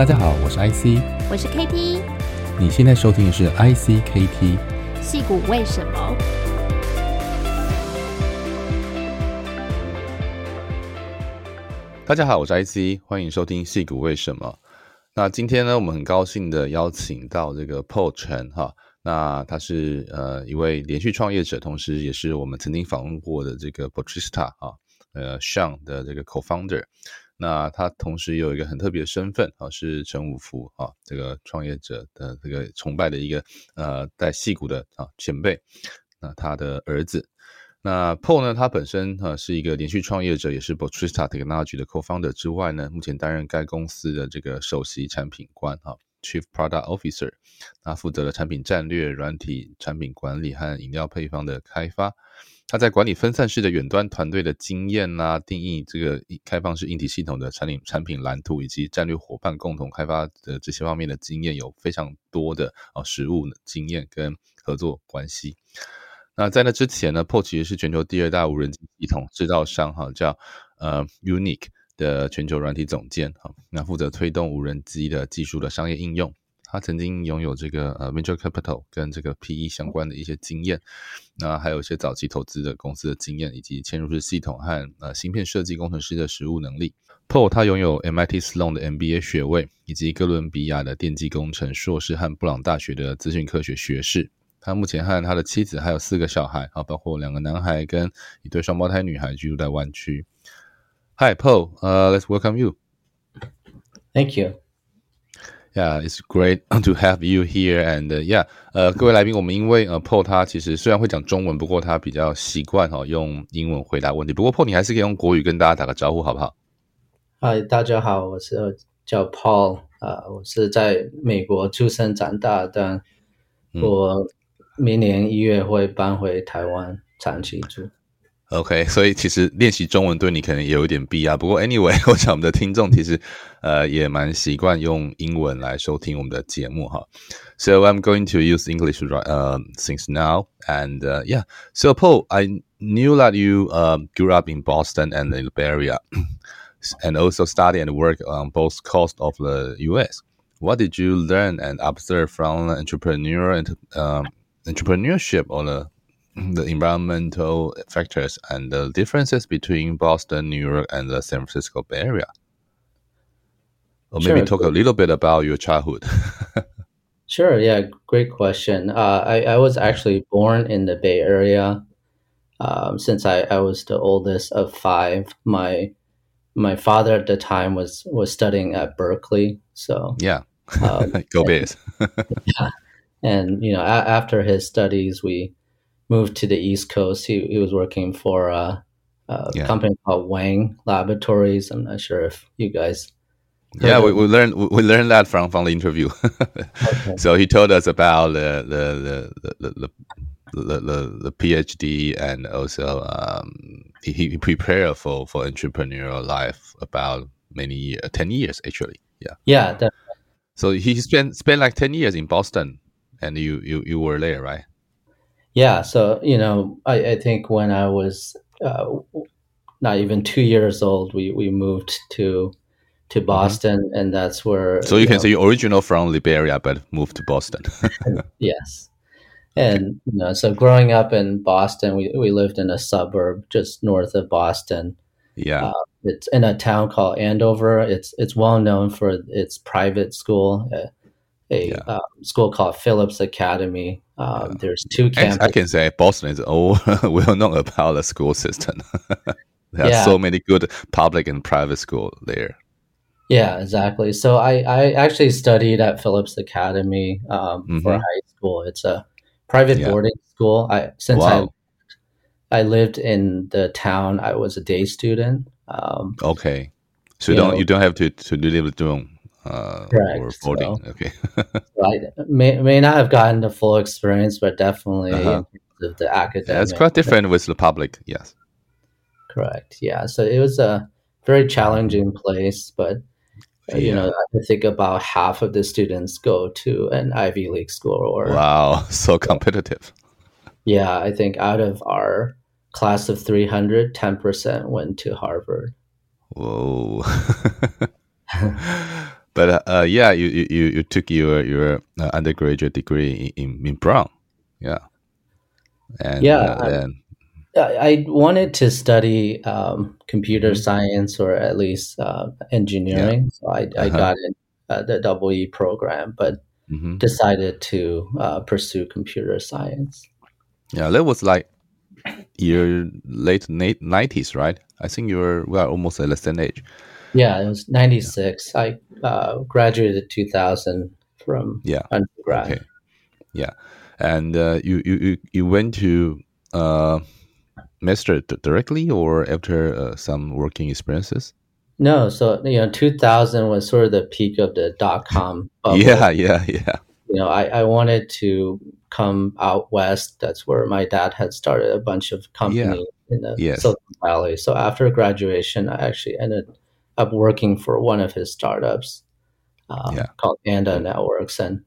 大家好，我是 IC，我是 KT。你现在收听的是 IC KT。戏骨为什么？大家好，我是 IC，欢迎收听戏骨为什么。那今天呢，我们很高兴的邀请到这个 Paul Chen 哈，那他是呃一位连续创业者，同时也是我们曾经访问过的这个 Botrista 啊，呃 Sean 的这个 Co-founder。那他同时有一个很特别的身份啊，是陈武福啊，这个创业者的这个崇拜的一个呃在戏骨的啊前辈。那他的儿子，那 Paul 呢，他本身啊是一个连续创业者，也是 Botrista Technology 的 Co-founder 之外呢，目前担任该公司的这个首席产品官啊，Chief Product Officer，他负责了产品战略、软体产品管理和饮料配方的开发。他在管理分散式的远端团队的经验呐，定义这个开放式硬体系统的产品产品蓝图，以及战略伙伴共同开发的这些方面的经验，有非常多的啊实务经验跟合作关系。那在那之前呢，PO 其实是全球第二大无人机系统制造商哈，叫呃 Unique 的全球软体总监哈，那负责推动无人机的技术的商业应用。他曾经拥有这个呃 venture capital 跟这个 PE 相关的一些经验，那还有一些早期投资的公司的经验，以及嵌入式系统和呃芯片设计工程师的实务能力。Paul 他拥有 MIT Sloan 的 MBA 学位，以及哥伦比亚的电机工程硕士和布朗大学的资讯科学学士。他目前和他的妻子还有四个小孩啊，包括两个男孩跟一对双胞胎女孩居住在湾区。Hi Paul，呃，Let's welcome you. Thank you. Yeah, it's great to have you here. And yeah，呃，各位来宾，我们因为呃，Paul 他其实虽然会讲中文，不过他比较习惯哈用英文回答问题。不过 Paul 你还是可以用国语跟大家打个招呼，好不好？嗨，大家好，我是叫 Paul 啊，我是在美国出生长大，但我明年一月会搬回台湾长期住。OK，所以其实练习中文对你可能也有一点必要。不过 Anyway，我想我们的听众其实呃也蛮习惯用英文来收听我们的节目哈。So I'm going to use English uh, since now, and uh, yeah. So Paul, I knew that you uh, grew up in Boston and in the Bay Area, and also studied and worked on both coasts of the U.S. What did you learn and observe from entrepreneurial and um, entrepreneurship or the the environmental factors and the differences between Boston, New York, and the San Francisco Bay Area. Or maybe sure. talk a little bit about your childhood. sure. Yeah. Great question. Uh, I, I was actually born in the Bay Area. Um, since I, I was the oldest of five, my my father at the time was was studying at Berkeley. So yeah, um, go Bears. yeah, and you know, a- after his studies, we moved to the East Coast. He, he was working for a, a yeah. company called Wang Laboratories. I'm not sure if you guys. Yeah, we, we learned we learned that from from the interview. okay. So he told us about the the the the, the the, the, PhD and also um, he, he prepared for, for entrepreneurial life about many years, 10 years actually. Yeah. Yeah. Definitely. So he spent, spent like 10 years in Boston and you, you, you were there, right? Yeah, so you know, I, I think when I was uh, not even two years old, we, we moved to to mm-hmm. Boston, mm-hmm. and that's where. So you, you can know, say you're original from Liberia, but moved to Boston. yes, and you know, so growing up in Boston, we we lived in a suburb just north of Boston. Yeah, uh, it's in a town called Andover. It's it's well known for its private school. Uh, a yeah. um, school called Phillips Academy. Um. There's two campuses. I can say Boston is all well known about the school system. there yeah. are so many good public and private school there. Yeah, exactly. So I, I actually studied at Phillips Academy um, mm-hmm. for high school. It's a private yeah. boarding school. I since wow. I I lived in the town, I was a day student. Um, okay, so you, don't know, you don't have to to live doing uh, Correct. or So, okay. so I may, may not have gotten the full experience, but definitely uh-huh. the, the academic. Yeah, it's quite different with the public. Yes. Correct. Yeah. So it was a very challenging place, but uh, you know, I think about half of the students go to an Ivy League school. Or wow, so competitive. Yeah, I think out of our class of 300, 10% went to Harvard. Whoa. but uh, uh, yeah, you, you you took your your uh, undergraduate degree in, in Brown, yeah, and Yeah, uh, then I, I wanted to study um, computer Mhm. science or at least uh, engineering. So I, I Uh-huh. got in uh, the double E program, but mhm. decided to uh, pursue computer science. yeah, that was like year late nineties, right? I think you were well almost at the same age. Yeah, it was 96. I uh, graduated 2000 from Yeah. undergrad. Okay. Yeah, and uh, you, you you went to uh, master directly or after uh, some working experiences? No, so you know, 2000 was sort of the peak of the dot com bubble. Yeah, yeah, yeah. You know, I, I wanted to come out west. That's where my dad had started a bunch of companies in the Yes. Silicon Valley. So after graduation, I actually ended up working for one of his startups um, Yeah. called Anda Networks, and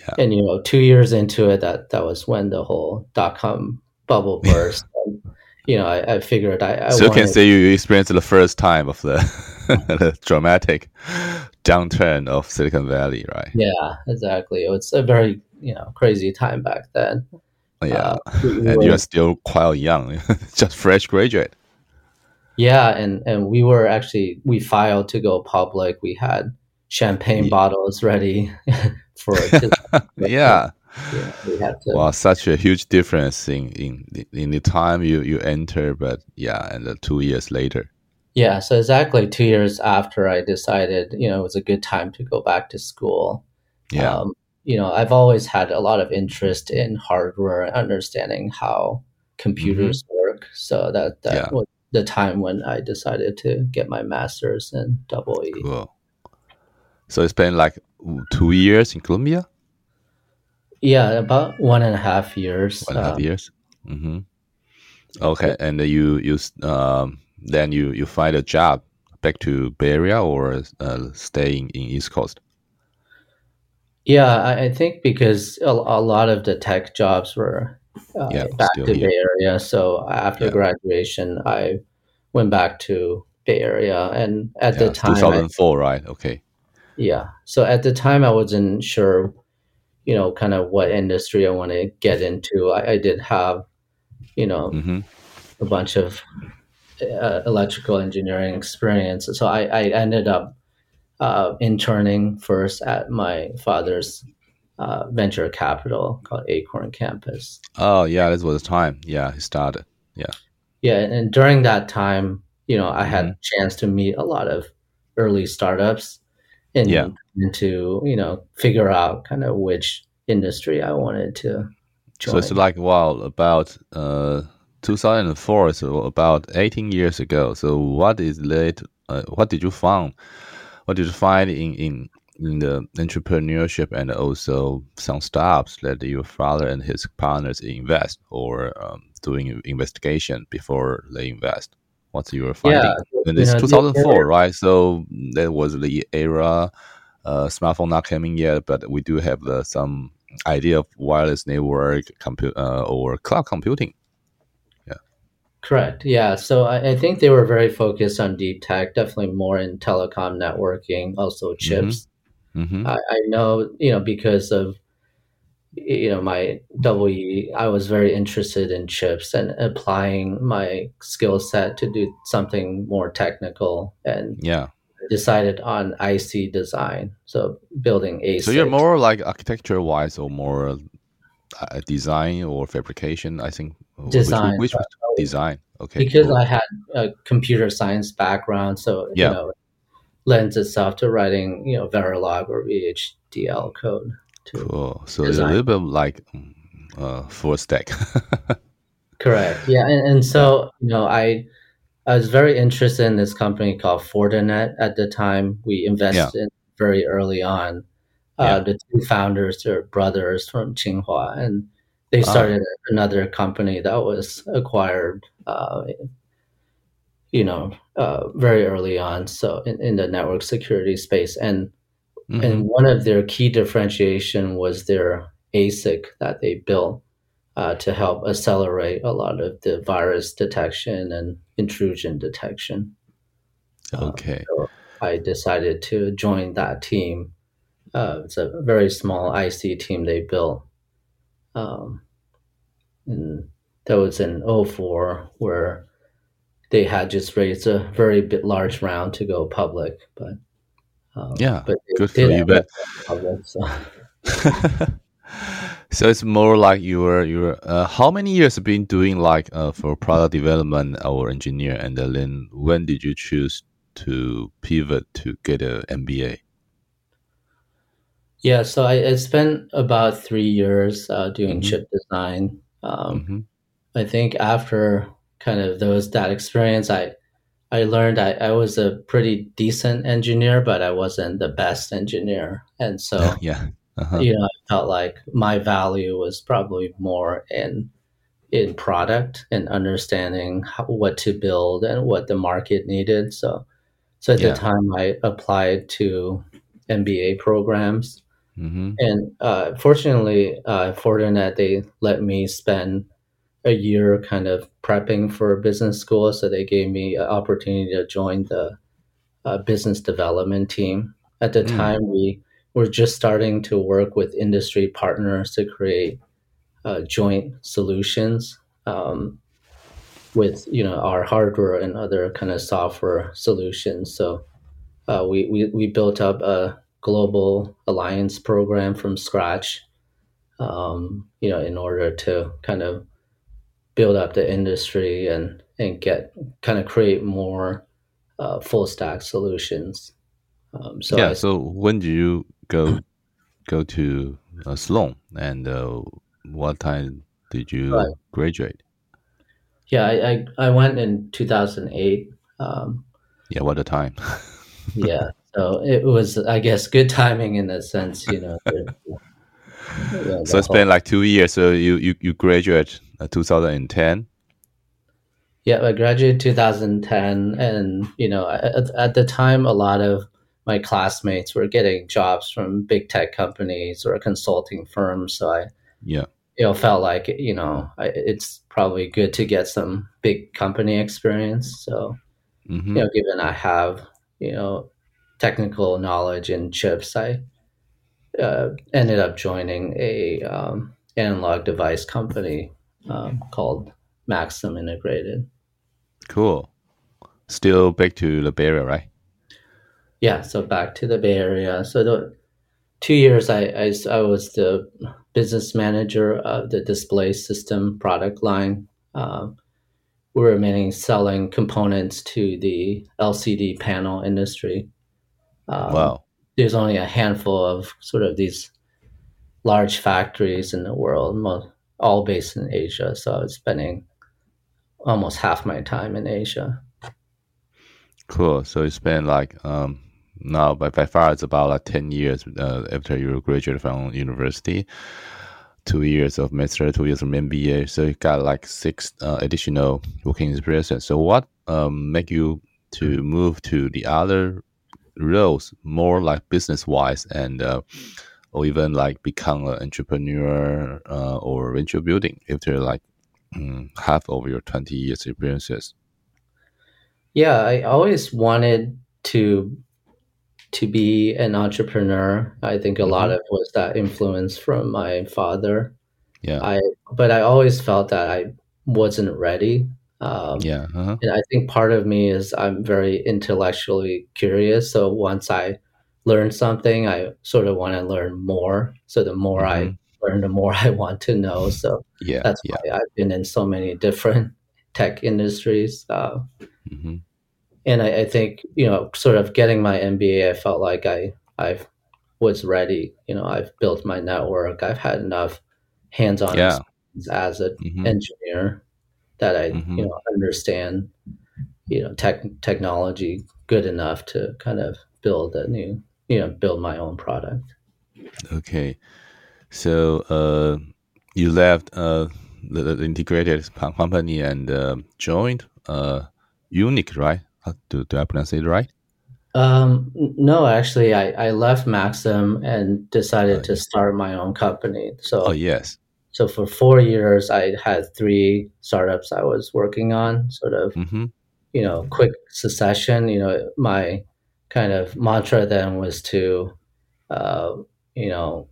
Yeah. and you know, two years into it, that that was when the whole dot com bubble burst. and, you know, I, I figured I, I so you can say you experienced the first time of the, the dramatic downturn of Silicon Valley, right? Yeah, exactly. It was a very you know crazy time back then. Yeah, Uh, we- we and were- you're still quite young, just fresh graduate. Yeah, and and we were actually we filed to go public. We had champagne Yeah. bottles ready for Yeah, yeah, we had to. wow, such a huge difference in in in the time you you enter, but yeah, and two years later. Yeah, so exactly two years after I decided, you know, it was a good time to go back to school. Yeah, Um, you know, I've always had a lot of interest in hardware and understanding how computers work. So that that Mm-hmm. Yeah. was the time when I decided to get my master's in double E. cool. So it's been like two years in Columbia, Yeah, about one and a half years. one and a half Um, years. Mm-hmm. Okay, and then you you um then you you find a job back to Bay Area or uh, staying in East Coast. Yeah, I, I think because a, a lot of the tech jobs were uh, Yeah, back to here. Bay Area. So after Yeah. graduation, I went back to Bay Area, and at Yeah, the time, I- 2004, right? Okay. yeah. So at the time, I wasn't sure, you know, kind of what industry I want to get into. I, I did have, you know, Mm-hmm. a bunch of uh, electrical engineering experience. So I, I ended up uh, interning first at my father's uh, venture capital called Acorn Campus. Oh yeah, this was the time. Yeah, he started. Yeah, Yeah, and during that time, you know, I had a chance to meet a lot of early startups and, Yeah. and to, you know, figure out kind of which industry I wanted to join. So it's like wow, about uh 2004, so about 18 years ago. So what is late? Uh, what did you find? What did you find in in in the entrepreneurship and also some startups that your father and his partners invest or um, doing investigation before they invest? What's your finding? yeah, And it's know, 2004, right? So that was the era. Uh, smartphone not coming yet, but we do have the, some idea of wireless network, compu- uh, or cloud computing. Yeah. Correct. Yeah. So I, I think they were very focused on deep tech, definitely more in telecom networking, also chips. Hmm I, I know, you know, because of you know my WE, I was very interested in chips and applying my skill set to do something more technical, and Yeah. decided on IC design. So building ASICs. So you're more like architecture wise or more uh, design or fabrication, I think. Which- Design, Which, design? Okay. because cool. I had a computer science background, so Yeah. you know, lends itself to writing you know Verilog or VHDL code. To, Cool. So it's a little bit like uh, full stack. Correct. Yeah, and, and so you know, I I was very interested in this company called Fortinet at the time. We invested in very early on. Uh, Yeah. The two founders are brothers from Tsinghua, and they Ah. started another company that was acquired. Uh, you know, uh, very early on, so in, in the network security space, and Mhm. and one of their key differentiation was their ASIC that they built uh, to help accelerate a lot of the virus detection and intrusion detection. Uh, Okay. so I decided to join that team. Uh, it's a very small IC team they built. Um, and that was in 04 where they had just raised a very bit large round to go public. But um, yeah, but good for you. But public, so. so it's more like you were you were uh, how many years have been doing like uh, for product development or engineer, and then when did you choose to pivot to get an MBA? Yeah, so I, I spent about three years uh, doing Mhm. chip design. Um, hmm I think after kind of those that experience, I I learned I, I was a pretty decent engineer, but I wasn't the best engineer, and so yeah. Uh-huh. you know I felt like my value was probably more in in product and understanding how, what to build and what the market needed. So so at Yeah. the time I applied to MBA programs. hmm And uh, fortunately, uh, Fortinet, they let me spend a year kind of prepping for business school. So they gave me an opportunity to join the uh, business development team. At the Mm. time, we were just starting to work with industry partners to create uh, joint solutions um, with you know our hardware and other kind of software solutions. So uh, we, we we built up a global alliance program from scratch. Um, you know, in order to kind of build up the industry and and get kind of create more uh, full stack solutions. Um, so yeah. I, So when did you go go to uh, Sloan, and uh, what time did you Right. graduate? yeah, I, I I went in 2008. Um, Yeah, what a time. yeah, so it was I guess good timing in a sense. You know. the- yeah, so it's been like two years. So you you you graduate uh, 2010. Yeah, I graduated 2010, and you know, at, at the time, a lot of my classmates were getting jobs from big tech companies or consulting firms. So I, Yeah. you know, felt like you know, I, it's probably good to get some big company experience. So hmm you know, given I have you know technical knowledge in chips, I uh, ended up joining a um, analog device company um, called Maxim Integrated. Cool. Still back to the Bay Area, right? Yeah, so back to the Bay Area. So the two years I, I, I was the business manager of the display system product line. Um, we were mainly selling components to the LCD panel industry. Um, wow. There's only a handful of sort of these large factories in the world, mo- all based in Asia. So I was spending almost half my time in Asia. Cool. So you spent like um now by by far it's about like ten years uh, after you graduated from university. Two years of master, two years of MBA. So you got like six uh, additional working experiences. So what um make you to move to the other roles more like business wise and uh, or even like become an entrepreneur uh, or venture building after like mm, half of your 20 years experiences Yeah, I always wanted to to be an entrepreneur. I think a lot Mhm. of was that influence from my father. yeah I but I always felt that I wasn't ready. Um, yeah uh-huh. and I think part of me is I'm very intellectually curious. So once I learn something, I sort of want to learn more. So the more I Mhm. learn, the more I want to know. So yeah that's yeah why I've been in so many different tech industries. Uh, hmm and I, I think you know sort of getting my mba i felt like i i was ready you know i've built my network i've had enough hands-on Yeah. experience as an hmm engineer that i Mhm. you know understand you know tech technology good enough to kind of build a new you know build my own product. Okay. So uh you left uh the, the integrated company and uh, joined uh Yuneec right? Do, do i pronounce it right? Um no actually i i left maxim and decided Oh, to start my own company. So oh yes So for four years, I had three startups I was working on, sort of, hmm you know, quick succession. You know, my kind of mantra then was to, uh, you know,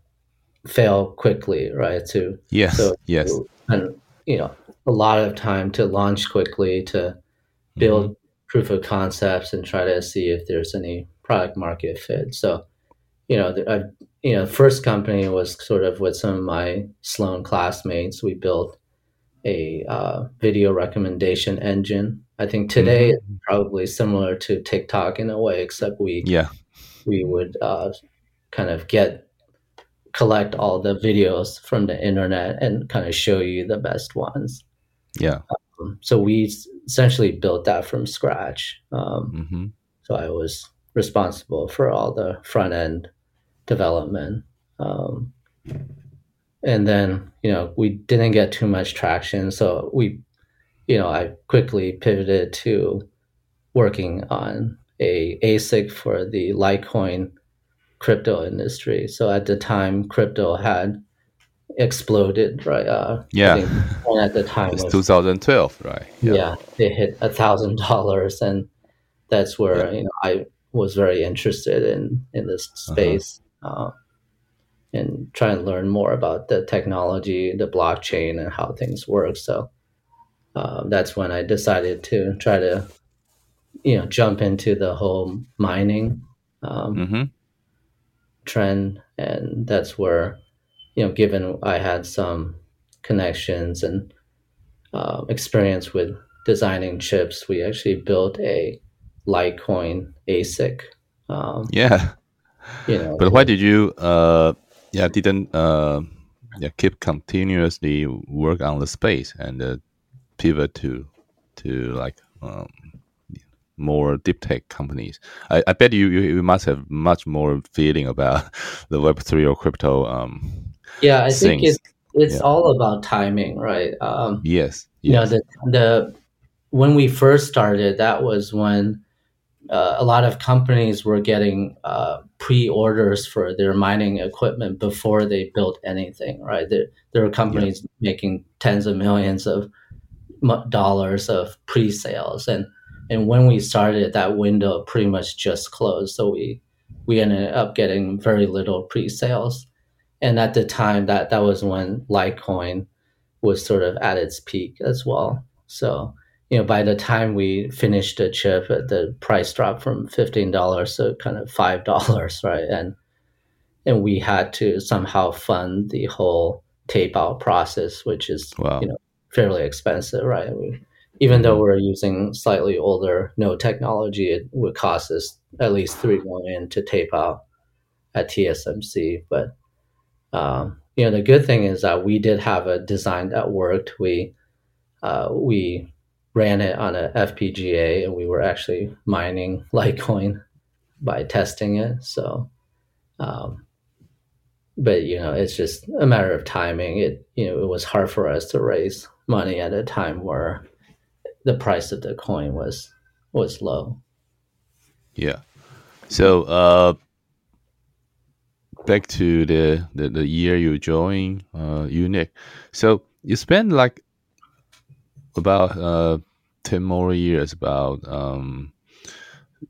fail quickly, right? To yes, so yes, and you know, a lot of time to launch quickly, to build mm-hmm. proof of concepts, and try to see if there's any product market fit. So, you know, I, you know, first company was sort of with some of my Sloan classmates. We built a uh, video recommendation engine. I think today mm-hmm. it's probably similar to TikTok in a way, except we yeah we would uh, kind of get collect all the videos from the internet and kind of show you the best ones. Yeah. Um, so we essentially built that from scratch. Um, mm-hmm. So I was responsible for all the front end development. Um, and then, you know, we didn't get too much traction. So we, you know, I quickly pivoted to working on a ASIC for the Litecoin crypto industry. So at the time, crypto had exploded, right? Uh, yeah. And at the time, it's was, 2012, right? Yeah. yeah, they hit a thousand dollars, and that's where yeah. you know I was very interested in in this uh-huh. space. Uh, and try and learn more about the technology, the blockchain, and how things work. So uh, that's when I decided to try to, you know, jump into the whole mining um, mm-hmm trend, and that's where, you know, given I had some connections and uh, experience with designing chips, we actually built a Litecoin ASIC. Um, yeah, you know. But why did you, uh, yeah, didn't uh, yeah keep continuously work on the space and uh, pivot to to like um, more deep tech companies. I, I bet you, you, you must have much more feeling about the Web three or crypto. Um, yeah, I things. think it's it's yeah. all about timing, right? Um, yes, yes. You know the the when we first started, that was when uh, a lot of companies were getting uh, pre-orders for their mining equipment before they built anything, right? There, there were companies yeah. making tens of millions of dollars of pre-sales, and and when we started, that window pretty much just closed. So we we ended up getting very little pre-sales. And at the time, that that was when Litecoin was sort of at its peak as well. So you know, by the time we finished the chip, the price dropped from fifteen dollars to kind of five dollars, right? And and we had to somehow fund the whole tape out process, which is wow. you know fairly expensive, right? We, even though we're using slightly older node technology, it would cost us at least three million to tape out at TSMC. But um, you know, the good thing is that we did have a design that worked. We uh, we ran it on a FPGA, and we were actually mining Litecoin by testing it. So, um, but you know, it's just a matter of timing. It you know, it was hard for us to raise money at a time where the price of the coin was was low. Yeah. So uh back to the the, the year you joined uh Yuneec. So you spent like about uh 10 more years about um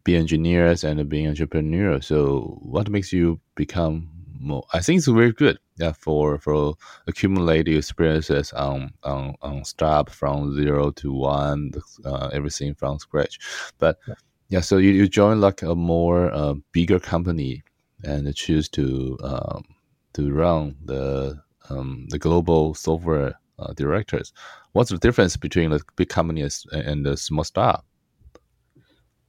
being engineers and being entrepreneur. So what makes you become more I think it's very good yeah, for for accumulating experiences on on on startup from zero to one, uh, everything from scratch. But yeah, yeah so you, you join like a more uh, bigger company and choose to um, to run the um, the global software uh, directors. What's the difference between the big companies and the small startup?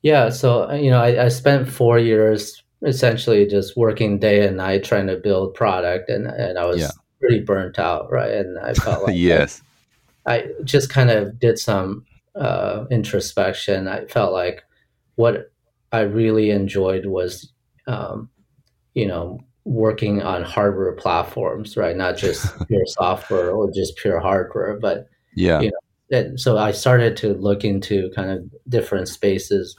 Yeah, so you know, I, I spent four years essentially just working day and night trying to build product and, and I was yeah. pretty burnt out, right? And I felt like yes. I, I, just kind of did some uh, introspection. I felt like what I really enjoyed was um, you know, working on hardware platforms, right? Not just pure software or just pure hardware, but yeah. You know, and so I started to look into kind of different spaces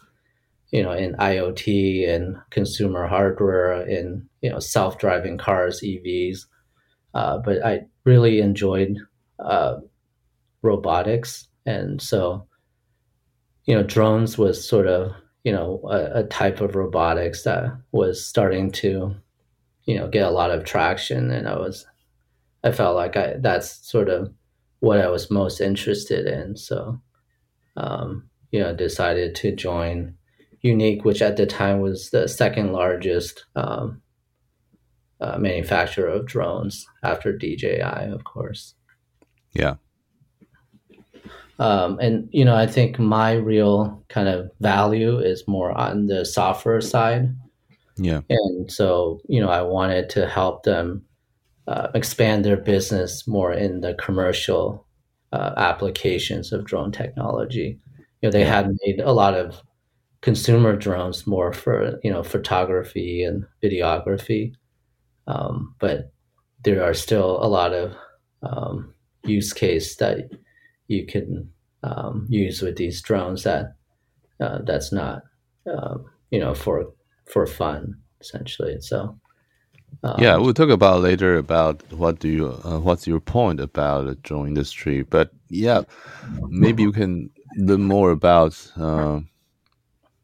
you know, in IoT and consumer hardware, in you know, self-driving cars, EVs. Uh, but I really enjoyed uh, robotics, and so you know, drones was sort of you know a, a type of robotics that was starting to you know get a lot of traction and i was i felt like i that's sort of what i was most interested in. So um, you know decided to join Yuneec which at the time was the second largest um, uh, manufacturer of drones after dji of course. Yeah. Um, and you know i think my real kind of value is more on the software side yeah. And so you know i wanted to help them uh, expand their business more in the commercial uh, applications of drone technology. You know they had made a lot of consumer drones more for you know photography and videography. Um, but there are still a lot of um, use case that you can um, use with these drones that uh, that's not um, you know for for fun essentially. So um, yeah we'll talk about later about what do you uh, what's your point about the drone industry. But yeah maybe you can learn more about uh,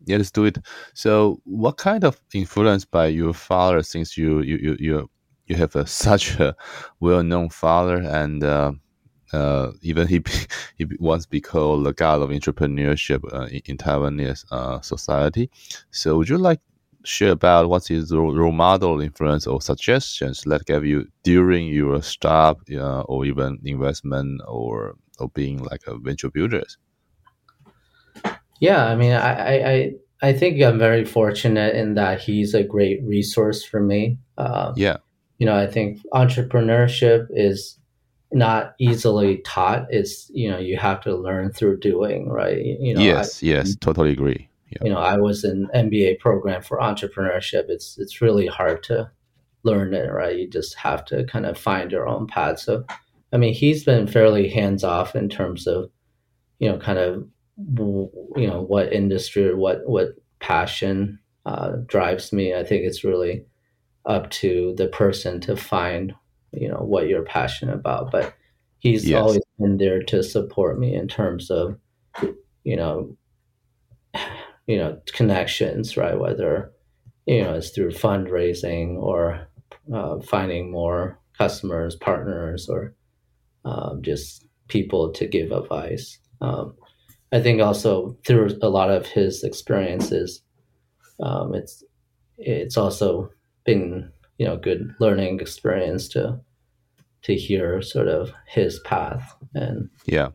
yeah let's do it. So what kind of influence by your father since you you you you, you have a, such a well-known father and uh, uh, even he he once be called the god of entrepreneurship uh, in, in, Taiwanese uh, society. So, would you like share about what is the role model influence or suggestions that gave you during your startup uh, or even investment or or being like a venture builders? Yeah, I mean, I, I I think I'm very fortunate in that he's a great resource for me. Uh, yeah, you know, I think entrepreneurship is not easily taught. It's you know you have to learn through doing, right? You know, yes, I, yes, totally agree. Yeah. You know, I was in MBA program for entrepreneurship. It's it's really hard to learn it, right? You just have to kind of find your own path. So, I mean, he's been fairly hands off in terms of, you know, kind of, you know, what industry or what what passion uh, drives me. I think it's really up to the person to find you know what you're passionate about but he's yes. always been there to support me in terms of you know you know connections right? Whether you know it's through fundraising or uh, finding more customers partners or um, just people to give advice. Um, i think also through a lot of his experiences um, it's it's also been you know good learning experience to to hear sort of his path and yeah.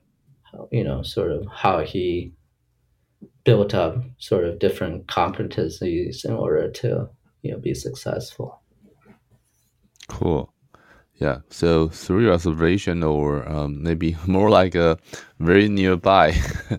you know sort of how he built up sort of different competencies in order to you know be successful. Cool. Yeah. So through your observation or um, maybe more like a very nearby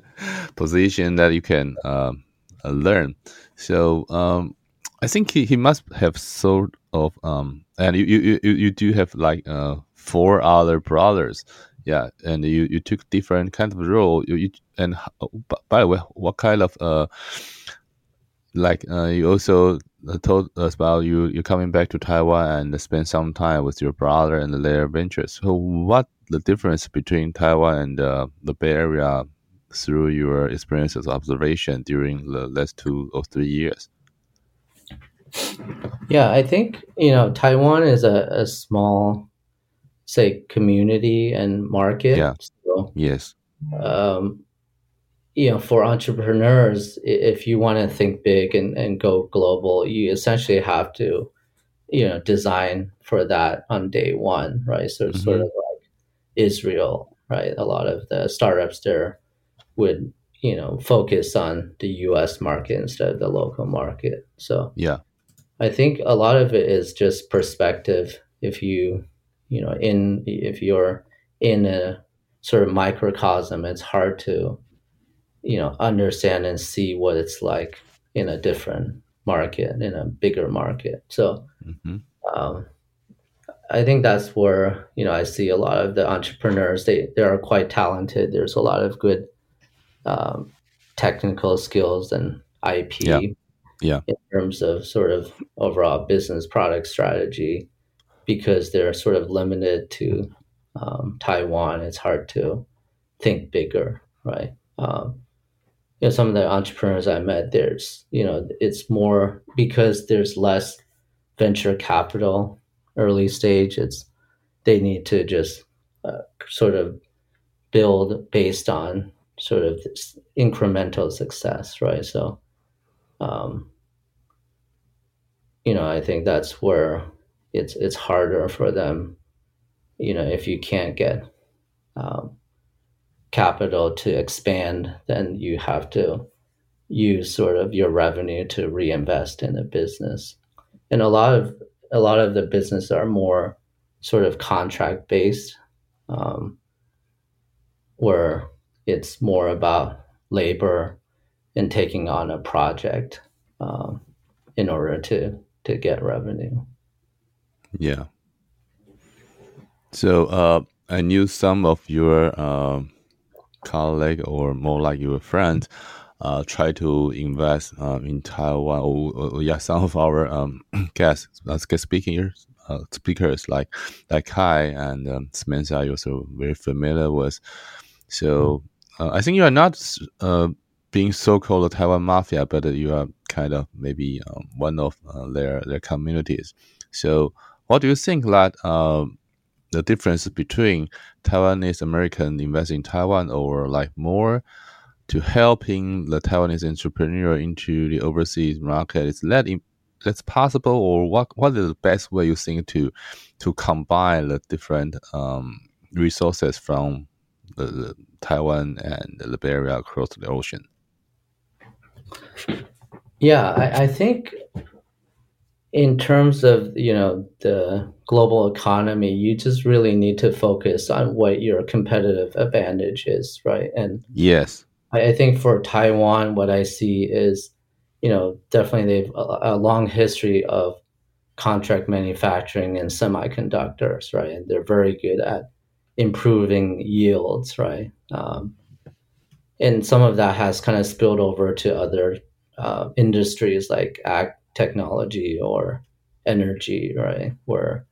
position that you can um, learn. So um, I think he, he must have sort of um and you you, you, you do have like uh four other brothers yeah and you you took different kind of role you, you and by the way what kind of uh like uh, you also uh, told us about you you're coming back to Taiwan and spend some time with your brother and their ventures. So what the difference between Taiwan and uh, the Bay Area through your experiences observation during the last two or three years? Yeah, I think you know Taiwan is a, a small, say, community and market. Yeah. So, yes. Um, you know, for entrepreneurs, if you want to think big and, and go global, you essentially have to, you know, design for that on day one, right? So mm-hmm. sort of like Israel, right? A lot of the startups there would, you know, focus on the U.S. market instead of the local market. So yeah, I think a lot of it is just perspective. If you, you know, in if you're in a sort of microcosm, it's hard to, you know, understand and see what it's like in a different market, in a bigger market. So, mm-hmm. um, I think that's where you know I see a lot of the entrepreneurs. They they are quite talented. There's a lot of good um, technical skills and IP. Yeah yeah in terms of sort of overall business product strategy because they're sort of limited to um, Taiwan. It's hard to think bigger, right? Um, you know some of the entrepreneurs I met, there's you know it's more because there's less venture capital early stage. It's they need to just uh, sort of build based on sort of incremental success, right? So, um, you know, I think that's where it's it's harder for them. You know, if you can't get um, capital to expand, then you have to use sort of your revenue to reinvest in the business. And a lot of a lot of the business are more sort of contract based, um, where it's more about labor and taking on a project um, in order to to get revenue. Yeah. So uh, I knew some of your uh, colleague or more like your friend uh, try to invest uh, in Taiwan. Or, or, yeah, some of our um, guests, guest speakers, uh, speakers like like Kai and um, Samantha, you also very familiar with. So uh, I think you are not uh, being so-called Taiwan mafia, but you are kind of maybe um, one of uh, their their communities. So what do you think that um, the difference between Taiwanese American investing in Taiwan or like more to helping the Taiwanese entrepreneur into the overseas market is that in, that's possible or what what is the best way you think to to combine the different um, resources from the, the, Taiwan and the Area across the ocean? Yeah, I, I think in terms of you know the global economy you just really need to focus on what your competitive advantage is right? And yes. I, I think for taiwan what i see is you know definitely they've a, a, long history of contract manufacturing and semiconductors right? And they're very good at improving yields right? Um, and some of that has kind of spilled over to other uh, industries like ag technology or energy, right? Where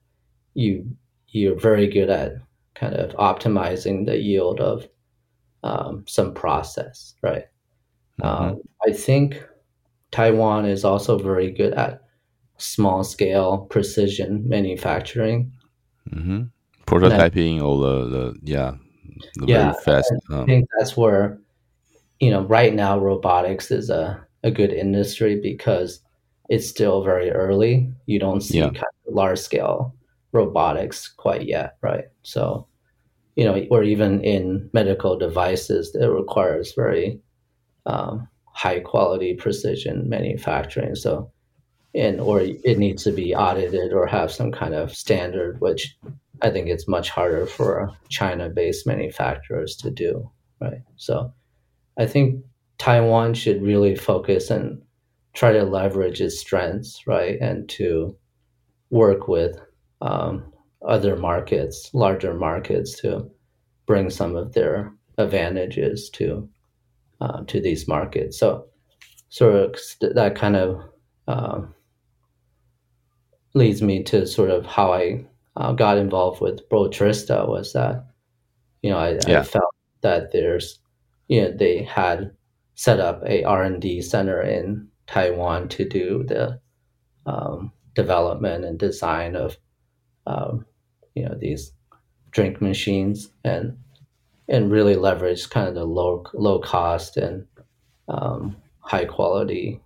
you you're very good at kind of optimizing the yield of um, some process, right? Mm-hmm. Um, I think Taiwan is also very good at small scale precision manufacturing. Mm-hmm. Prototyping or the, the yeah, the yeah, very fast. I think um, that's where you know right now robotics is a, a good industry because it's still very early. You don't see yeah. kind of large scale robotics quite yet, right? So, you know, or even in medical devices, it requires very um, high quality precision manufacturing. So, and or it needs to be audited or have some kind of standard, which I think it's much harder for China-based manufacturers to do, right? So, I think Taiwan should really focus and try to leverage its strengths, right, and to work with um, other markets, larger markets, to bring some of their advantages to uh, to these markets. So, sort of that kind of um, leads me to sort of how I uh, got involved with Botrista was that you know I, yeah. I felt that there's you know they had set up a R&D center in Taiwan to do the um, development and design of um, you know these drink machines and and really leverage kind of the low low cost and um, high quality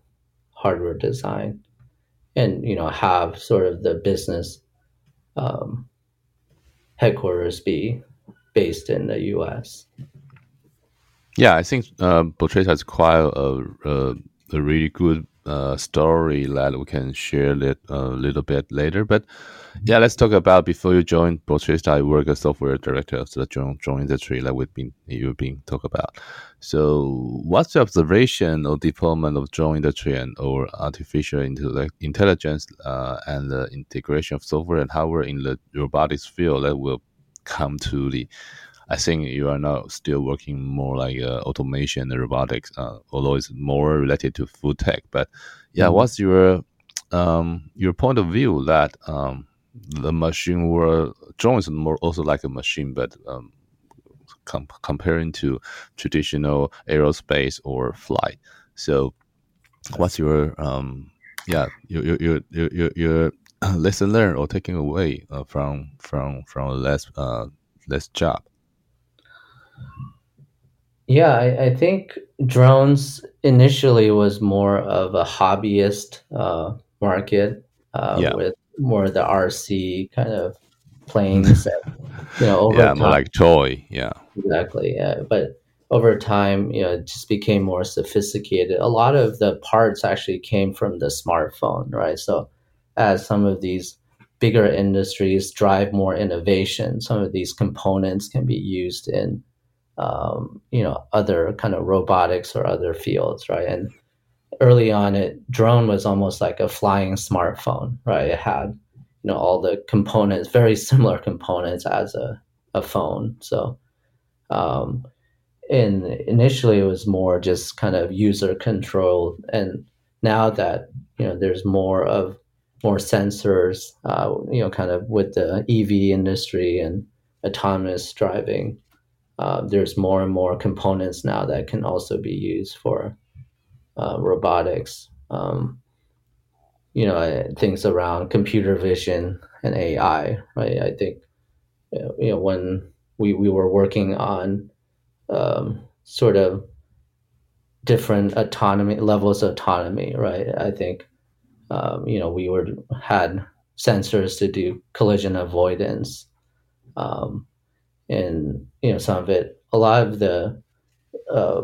hardware design and you know have sort of the business um, headquarters be based in the U.S. Yeah, I think uh, has quite a, a a really good uh, story that we can share it a little bit later. But yeah, let's talk about before you joined Botrista, I work as software director of the drone, drone industry that we've been you've been talk about. So, what's your observation of deployment of drone industry and or artificial intelligence uh, and the integration of software and hardware in the robotics field that will come to the I think you are now still working more like uh, automation and robotics, uh, although it's more related to food tech. But yeah, mm-hmm. what's your um, your point of view that um, the machine world drone is more also like a machine, but um, com- comparing to traditional aerospace or flight. So, what's your um, yeah your your your your, your lesson learned or taking away uh, from from from less uh, less job? Yeah, I, I think drones initially was more of a hobbyist uh, market uh, Yeah. with more of the RC kind of planes. that, you know, over yeah, more like toy. Yeah, exactly. Yeah, but over time, you know, it just became more sophisticated. A lot of the parts actually came from the smartphone, right? So, as some of these bigger industries drive more innovation, some of these components can be used in um, you know other kind of robotics or other fields right? And early on it drone was almost like a flying smartphone right? It had you know all the components very similar components as a, a phone. So um, and initially it was more just kind of user controlled and now that you know there's more of more sensors uh, you know kind of with the ev industry and autonomous driving uh, there's more and more components now that can also be used for uh, robotics. Um, you know, uh, things around computer vision and AI. Right? I think you know when we we were working on um, sort of different autonomy levels of autonomy. Right? I think um, you know we were had sensors to do collision avoidance. Um, and you know some of it a lot of the uh,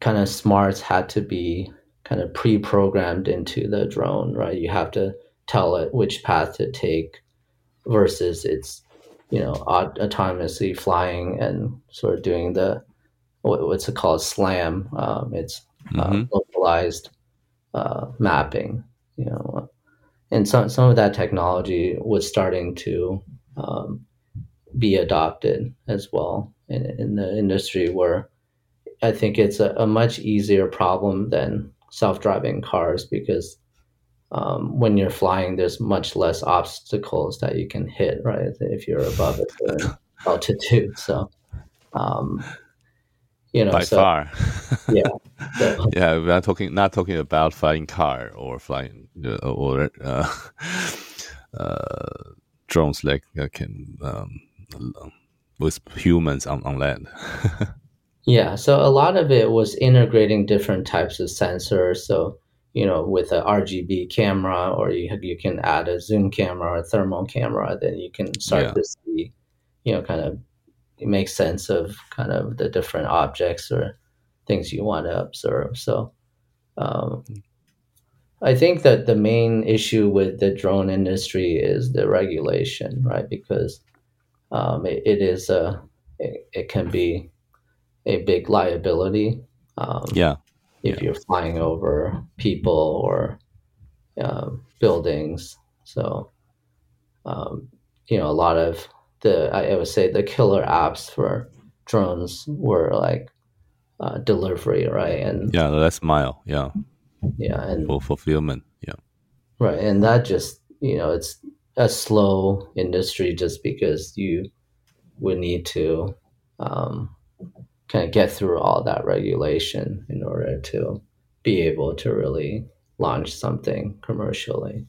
kind of smarts had to be kind of pre-programmed into the drone right? You have to tell it which path to take versus it's you know aut- autonomously flying and sort of doing the what, what's it called? Slam um, it's uh, Mhm. localized uh, mapping you know. And some, some of that technology was starting to um, be adopted as well in, in the industry where I think it's a, a much easier problem than self-driving cars because um, when you're flying, there's much less obstacles that you can hit, right? If you're above a certain altitude. So, um, you know, by so far. yeah, so, yeah, we are talking not talking about flying car or flying uh, or uh, uh, drones like uh, can um, with humans on, on land. Yeah, so a lot of it was integrating different types of sensors. So, you know, with a RGB camera, or you you can add a zoom camera or a thermal camera, then you can start Yeah. to see, you know, kind of make sense of kind of the different objects or things you want to observe. So, um, I think that the main issue with the drone industry is the regulation, right? Because um, it, it is a it, it can be a big liability um, yeah, if you're flying over people or um, buildings. So, um, you know, a lot of the I would say the killer apps for drones were like uh, delivery, right? And yeah, last mile. Yeah, yeah, and for fulfillment. Yeah, right, and that just you know it's a slow industry just because you would need to um, kind of get through all that regulation in order to be able to really launch something commercially.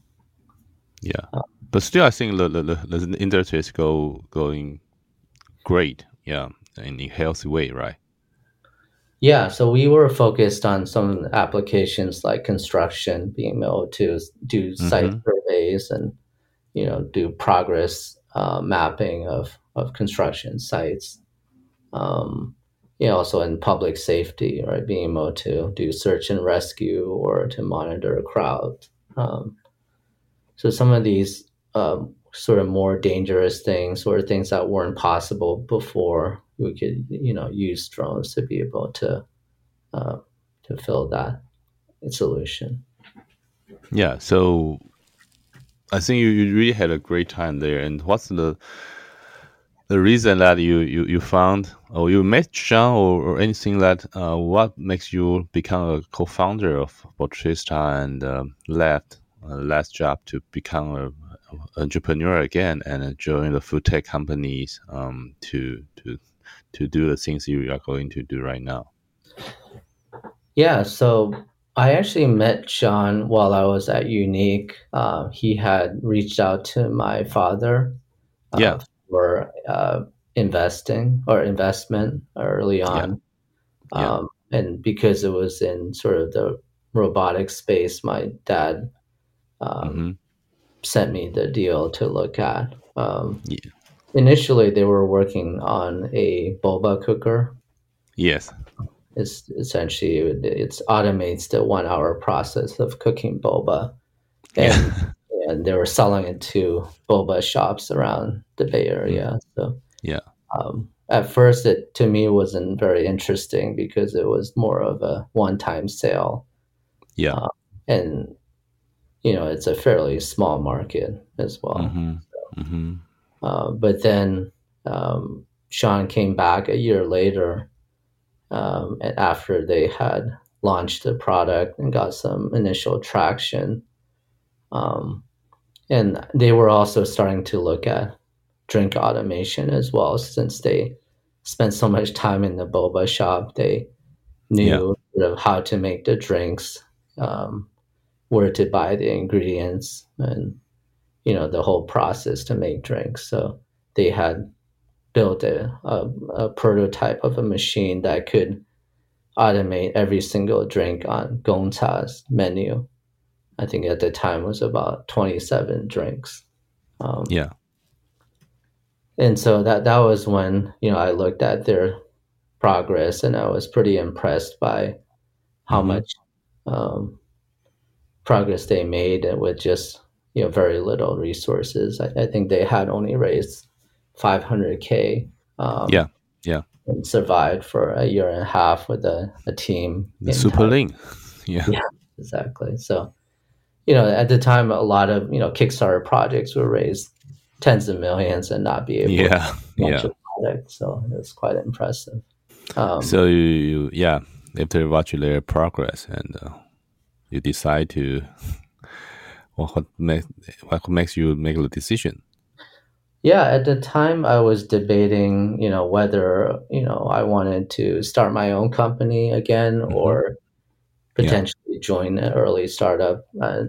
yeah. But still, I think the the, the, industry is go going great. Yeah, in a healthy way, right? Yeah, so we were focused on some applications like construction, being able to do site Mhm. surveys and you know do progress uh, mapping of of construction sites. Um, you know, also in public safety, right, being able to do search and rescue or to monitor a crowd. Um, so some of these um, sort of more dangerous things or things that weren't possible before we could you know use drones to be able to uh, to fill that solution. Yeah. So I think you, you really had a great time there. And what's the the reason that you you, you found or you met Sean or, or anything that uh, what makes you become a co-founder of Botrista and um, left uh, last job to become a, a entrepreneur again and join the food tech companies um, to to to do the things you are going to do right now? Yeah, so I actually met Sean while I was at Yuneec. Uh, he had reached out to my father uh, Yeah. for uh, investing or investment early on. Yeah. Um, and because it was in sort of the robotic space, my dad um, hmm sent me the deal to look at. Um, Yeah. Initially, they were working on a boba cooker. Yes. It's essentially it automates the one hour process of cooking boba, and Yeah. and they were selling it to boba shops around the Bay Area. So Yeah. um, at first, it to me wasn't very interesting because it was more of a one time sale, Yeah. Uh, and you know it's a fairly small market as well. hmm hmm Uh, but then um, Sean came back a year later, um, after they had launched the product and got some initial traction, um, and they were also starting to look at drink automation as well, since they spent so much time in the boba shop. They knew sort of how to make the drinks, um, where to buy the ingredients, and you know the whole process to make drinks. So they had built a, a, a prototype of a machine that could automate every single drink on Gongcha's menu. I think at the time was about 27 drinks. Um, Yeah. and so that that was when you know I looked at their progress and I was pretty impressed by how Mhm. much um, progress they made with just you know very little resources. I, I think they had only raised 500k. Um, Yeah, yeah. And survived for a year and a half with a, a team. Super lean. Yeah. Yeah. Exactly. So, you know, at the time, a lot of you know Kickstarter projects were raised tens of millions and not be able Yeah. to launch Yeah. a product. So it was quite impressive. Um, So you, you yeah, after watching their progress and uh, you decide to what what makes what makes you make the decision? Yeah, at the time, I was debating, you know, whether you know I wanted to start my own company again Mhm. or Yeah. potentially join an early startup. Uh,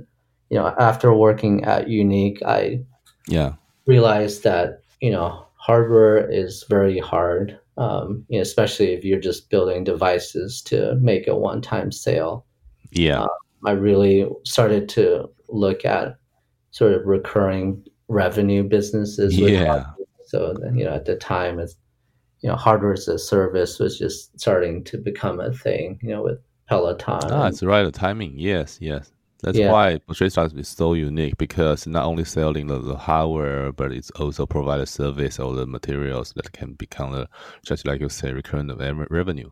you know, after working at Yuneec, I Yeah. realized that you know hardware is very hard um, you know, especially if you're just building devices to make a one-time sale Yeah. i really started to look at sort of recurring revenue businesses with Yeah. hardware. so you know at the time it's you know hardware as a service was just starting to become a thing you know with peloton Ah, and- it's the right timing. Yes, yes. That's Yeah. why Stars is so unique because not only selling the, the hardware, but it's also provide a service or the materials that can become the, just like you say, recurrent revenue.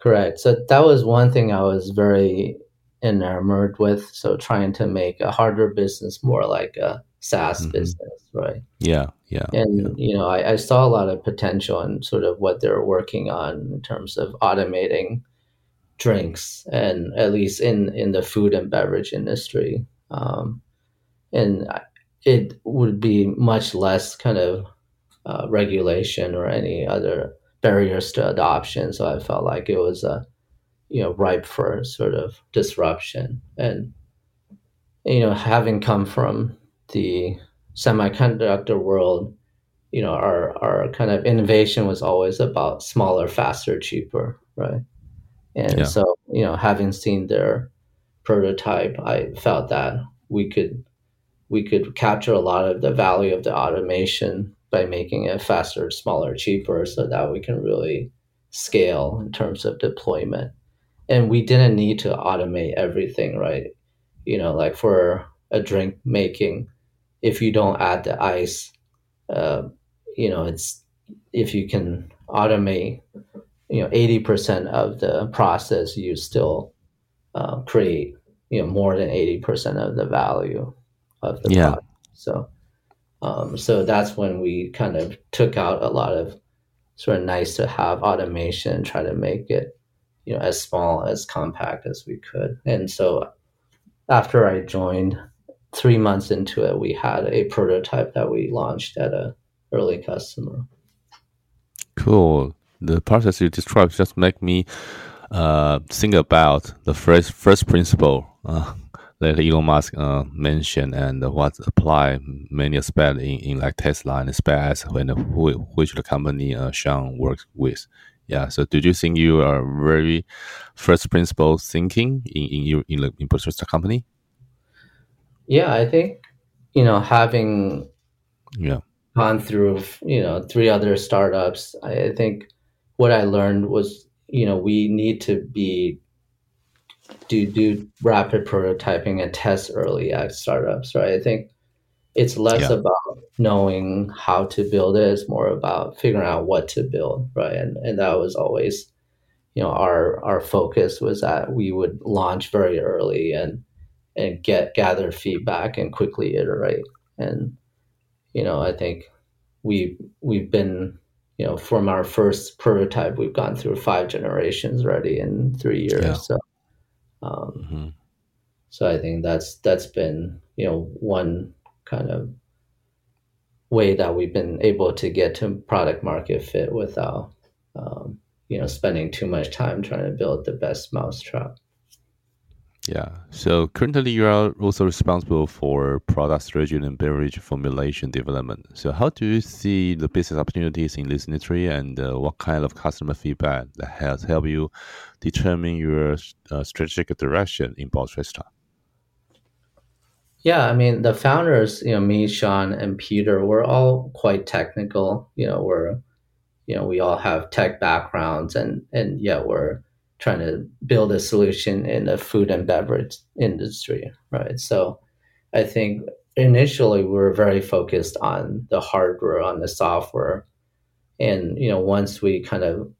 Correct. So that was one thing I was very enamored with. So trying to make a hardware business more like a SaaS Mhm. business, right? Yeah, yeah, And yeah. you know, I, I saw a lot of potential in sort of what they're working on in terms of automating drinks, and at least in in the food and beverage industry. Um, and it would be much less kind of uh, regulation or any other barriers to adoption. So I felt like it was a you know ripe for sort of disruption and you know having come from the semiconductor world you know our our kind of innovation was always about smaller faster cheaper right? And Yeah. so you know having seen their prototype i felt that we could we could capture a lot of the value of the automation by making it faster smaller cheaper so that we can really scale in terms of deployment. And we didn't need to automate everything right? You know like for a drink making if you don't add the ice uh, you know it's if you can automate you know 80% of the process you still uh, create you know more than 80% of the value of the Yeah. product so um, so that's when we kind of took out a lot of sort of nice to have automation try to make it you know as small as compact as we could and so after i joined three months into it we had a prototype that we launched at a early customer Cool. the process you described just make me uh, think about the first first principle uh, that Elon Musk uh, mentioned and what apply many aspects in, in like Tesla and SpaceX when which the company uh, Sean works with. Yeah. So, did you think you are very first principle thinking in in your in the in the company? Yeah, I think you know having yeah gone through you know three other startups, I think what I learned was you know we need to be do do rapid prototyping and test early at startups, right? I think it's less yeah. about knowing how to build it; it's more about figuring out what to build, right? And and that was always, you know, our our focus was that we would launch very early and and get gather feedback and quickly iterate. And you know, I think we we've been you know from our first prototype we've gone through five generations already in three years. Yeah. So um, mm-hmm. So I think that's that's been you know one kind of way that we've been able to get to product market fit without um, you know spending too much time trying to build the best mousetrap. Yeah. So currently, you are also responsible for product strategy and beverage formulation development. So how do you see the business opportunities in this industry, and uh, what kind of customer feedback that has helped you determine your uh, strategic direction in Botrista? Yeah, I mean the founders, you know, me, Sean, and Peter, we're all quite technical. You know, we're, you know, we all have tech backgrounds, and and yeah, we're trying to build a solution in the food and beverage industry, right? So I think initially we were very focused on the hardware, on the software. And, you know, once we kind of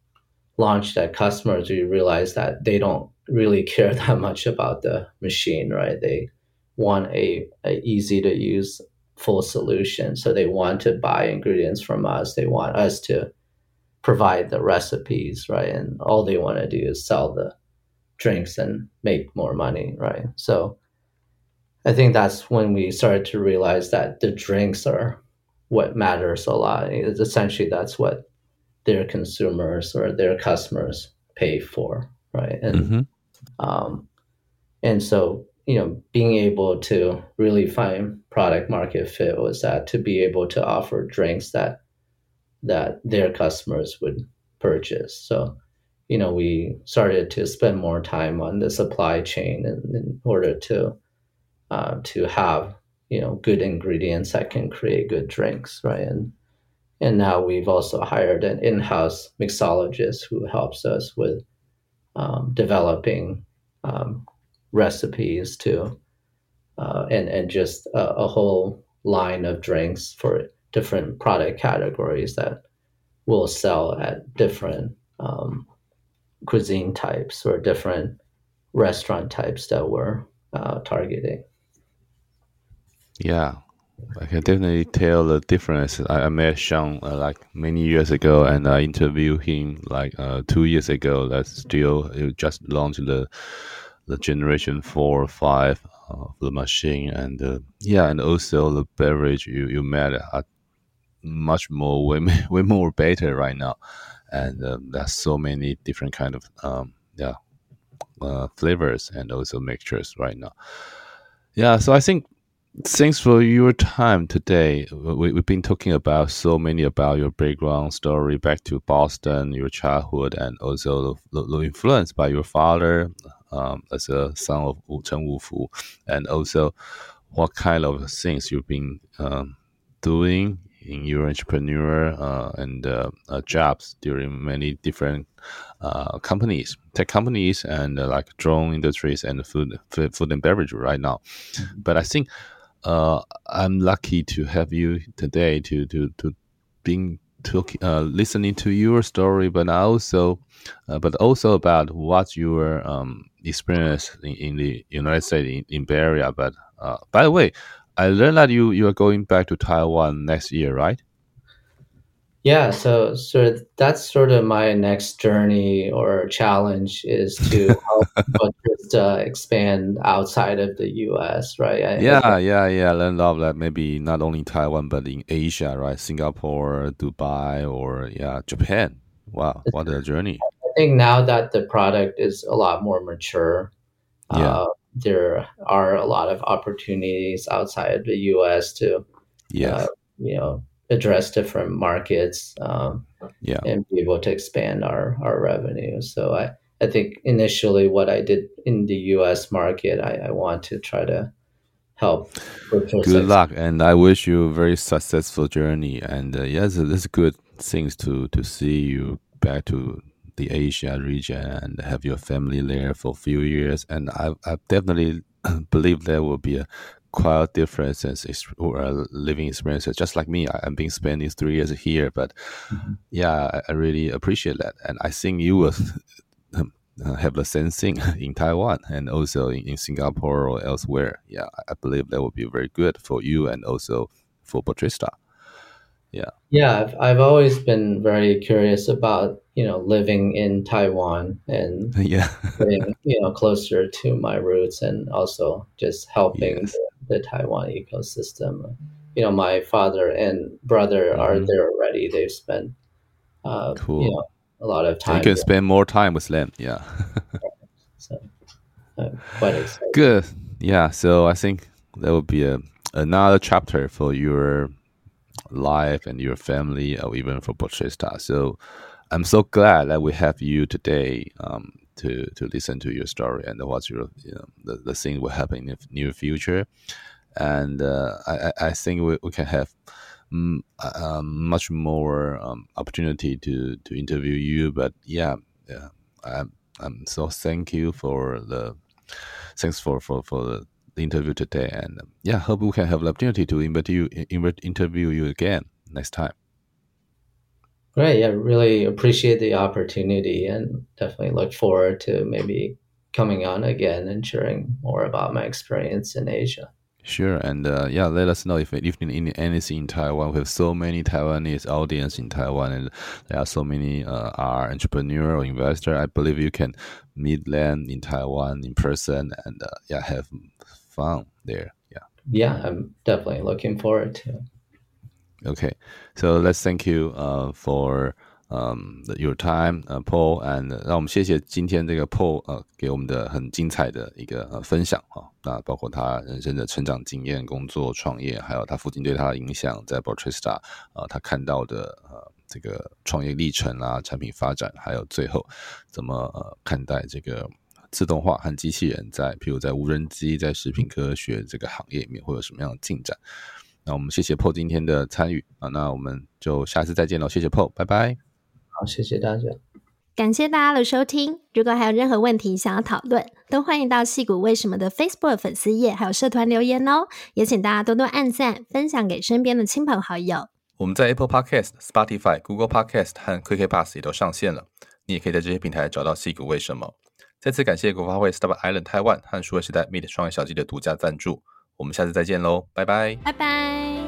launched at customers, we realized that they don't really care that much about the machine, right? They want a, a easy to use full solution. So they want to buy ingredients from us. They want us to provide the recipes, right? And all they want to do is sell the drinks and make more money, right? So I think that's when we started to realize that the drinks are what matters a lot. It's essentially that's what their consumers or their customers pay for, right? And mm-hmm. um, and so you know, being able to really find product market fit was that to be able to offer drinks that that their customers would purchase. So, you know, we started to spend more time on the supply chain in, in order to uh, to have you know good ingredients that can create good drinks, right? And and now we've also hired an in-house mixologist who helps us with um, developing um, recipes to uh, and and just a, a whole line of drinks for different product categories that will sell at different um, cuisine types or different restaurant types that we're uh, targeting. Yeah, I can definitely tell the difference. I, met Sean uh, like many years ago, and I interviewed him like uh, two years ago. That's still just launched the the generation four or five of the machine, and uh, yeah, and also the beverage you you met at much more way, way more better right now. And um, there's so many different kind of um, yeah uh, flavors and also mixtures right now. Yeah so i think thanks for your time today. We, we've been talking about so many about your background story back to boston your childhood and also the, the influence by your father um, as a son of Wu Chen Wufu and also what kind of things you've been um, doing in your entrepreneur uh, and uh, uh, jobs during many different uh, companies, tech companies, and uh, like drone industries and food, food and beverage right now. Mm-hmm. But I think uh, I'm lucky to have you today to to to being to, listening to your story, but also but also about what your um, experience in, in, the United States in, in Bay Area. But by the way, I learned that you you are going back to Taiwan next year, right? Yeah, so so that's sort of my next journey or challenge is to help just uh, expand outside of the U.S. Right? I, yeah, I, yeah, yeah. Learn of that maybe not only Taiwan but in Asia, right? Singapore, Dubai, or yeah, Japan. Wow, what a journey! I think now that the product is a lot more mature, Yeah. uh, there are a lot of opportunities outside the U.S. to Yes. uh, you know address different markets um, yeah. and be able to expand our our revenue. So I I think initially what I did in the U.S. market, I, I want to try to help. Good luck, and I wish you a very successful journey. And uh, yes, it's good things to to see you back to the Asia region and have your family there for a few years. And I, I definitely believe there will be a quite differences or living experiences. Just like me, I, I've been spending three years here, but Mhm. yeah, I, I really appreciate that, and I think you will. uh, have the same thing in Taiwan and also in, in Singapore or elsewhere. Yeah, I- believe that would be very good for you and also for Botrista. Yeah, yeah I've I've always been very curious about you know living in Taiwan and yeah, getting you know closer to my roots and also just helping Yes. the, the Taiwan ecosystem. You know, my father and brother are Mhm. there already. They've spent uh, Cool. you know a lot of time you can there, spend more time with them. Yeah, so I'm quite excited. good. Yeah, so I think that would be a another chapter for your life and your family, or even for Botrista. So I'm so glad that we have you today um, to to listen to your story and what's your you know the, the thing will happen in the near future. And uh, I, I think we, we can have um, much more um, opportunity to to interview you. But yeah, yeah, I'm, I'm so thank you for the thanks for for for the, the interview today. And um, yeah, hope we can have the opportunity to invite you invite interview you again next time. Great. Yeah, really appreciate the opportunity and definitely look forward to maybe coming on again and sharing more about my experience in Asia. Sure, and uh, yeah, let us know if if need anything in Taiwan. We have so many Taiwanese audience in Taiwan, and there are so many uh, are entrepreneur or investor. I believe you can meet them in Taiwan in person, and uh, yeah, have fun there. Yeah. Yeah, I'm definitely looking forward to it. Okay, so let's thank you uh for um your time 呃 Paul and 呃让我们谢谢今天这个 Paul 呃给我们的很精彩的一个呃分享哈、那包括他人生的成长经验、工作、创业，还有他父亲对他的影响，在 Bortrista 呃他看到的呃这个创业历程啊、产品发展，还有最后怎么呃看待这个 自动化和机器人在，譬如在无人机、在食品科学这个行业里面会有什么样的进展。那我们谢谢 Paul 今天的参与啊，那我们就下次再见喽，谢谢 Paul，拜拜。好，谢谢大家。感谢大家的收听。如果还有任何问题想要讨论，都欢迎到戏骨为什么的 Facebook 粉丝页还有社团留言哦。也请大家多多按赞，分享给身边的亲朋好友。我们在 Apple Podcast、Spotify、Google Podcast 和 KK Bus 也都上线了，你也可以在这些平台找到戏骨为什么。再次感谢国发会 Startup Island Taiwan 和数位时代 Meet 双眼小记的独家赞助。我们下次再见喽，拜拜。拜拜。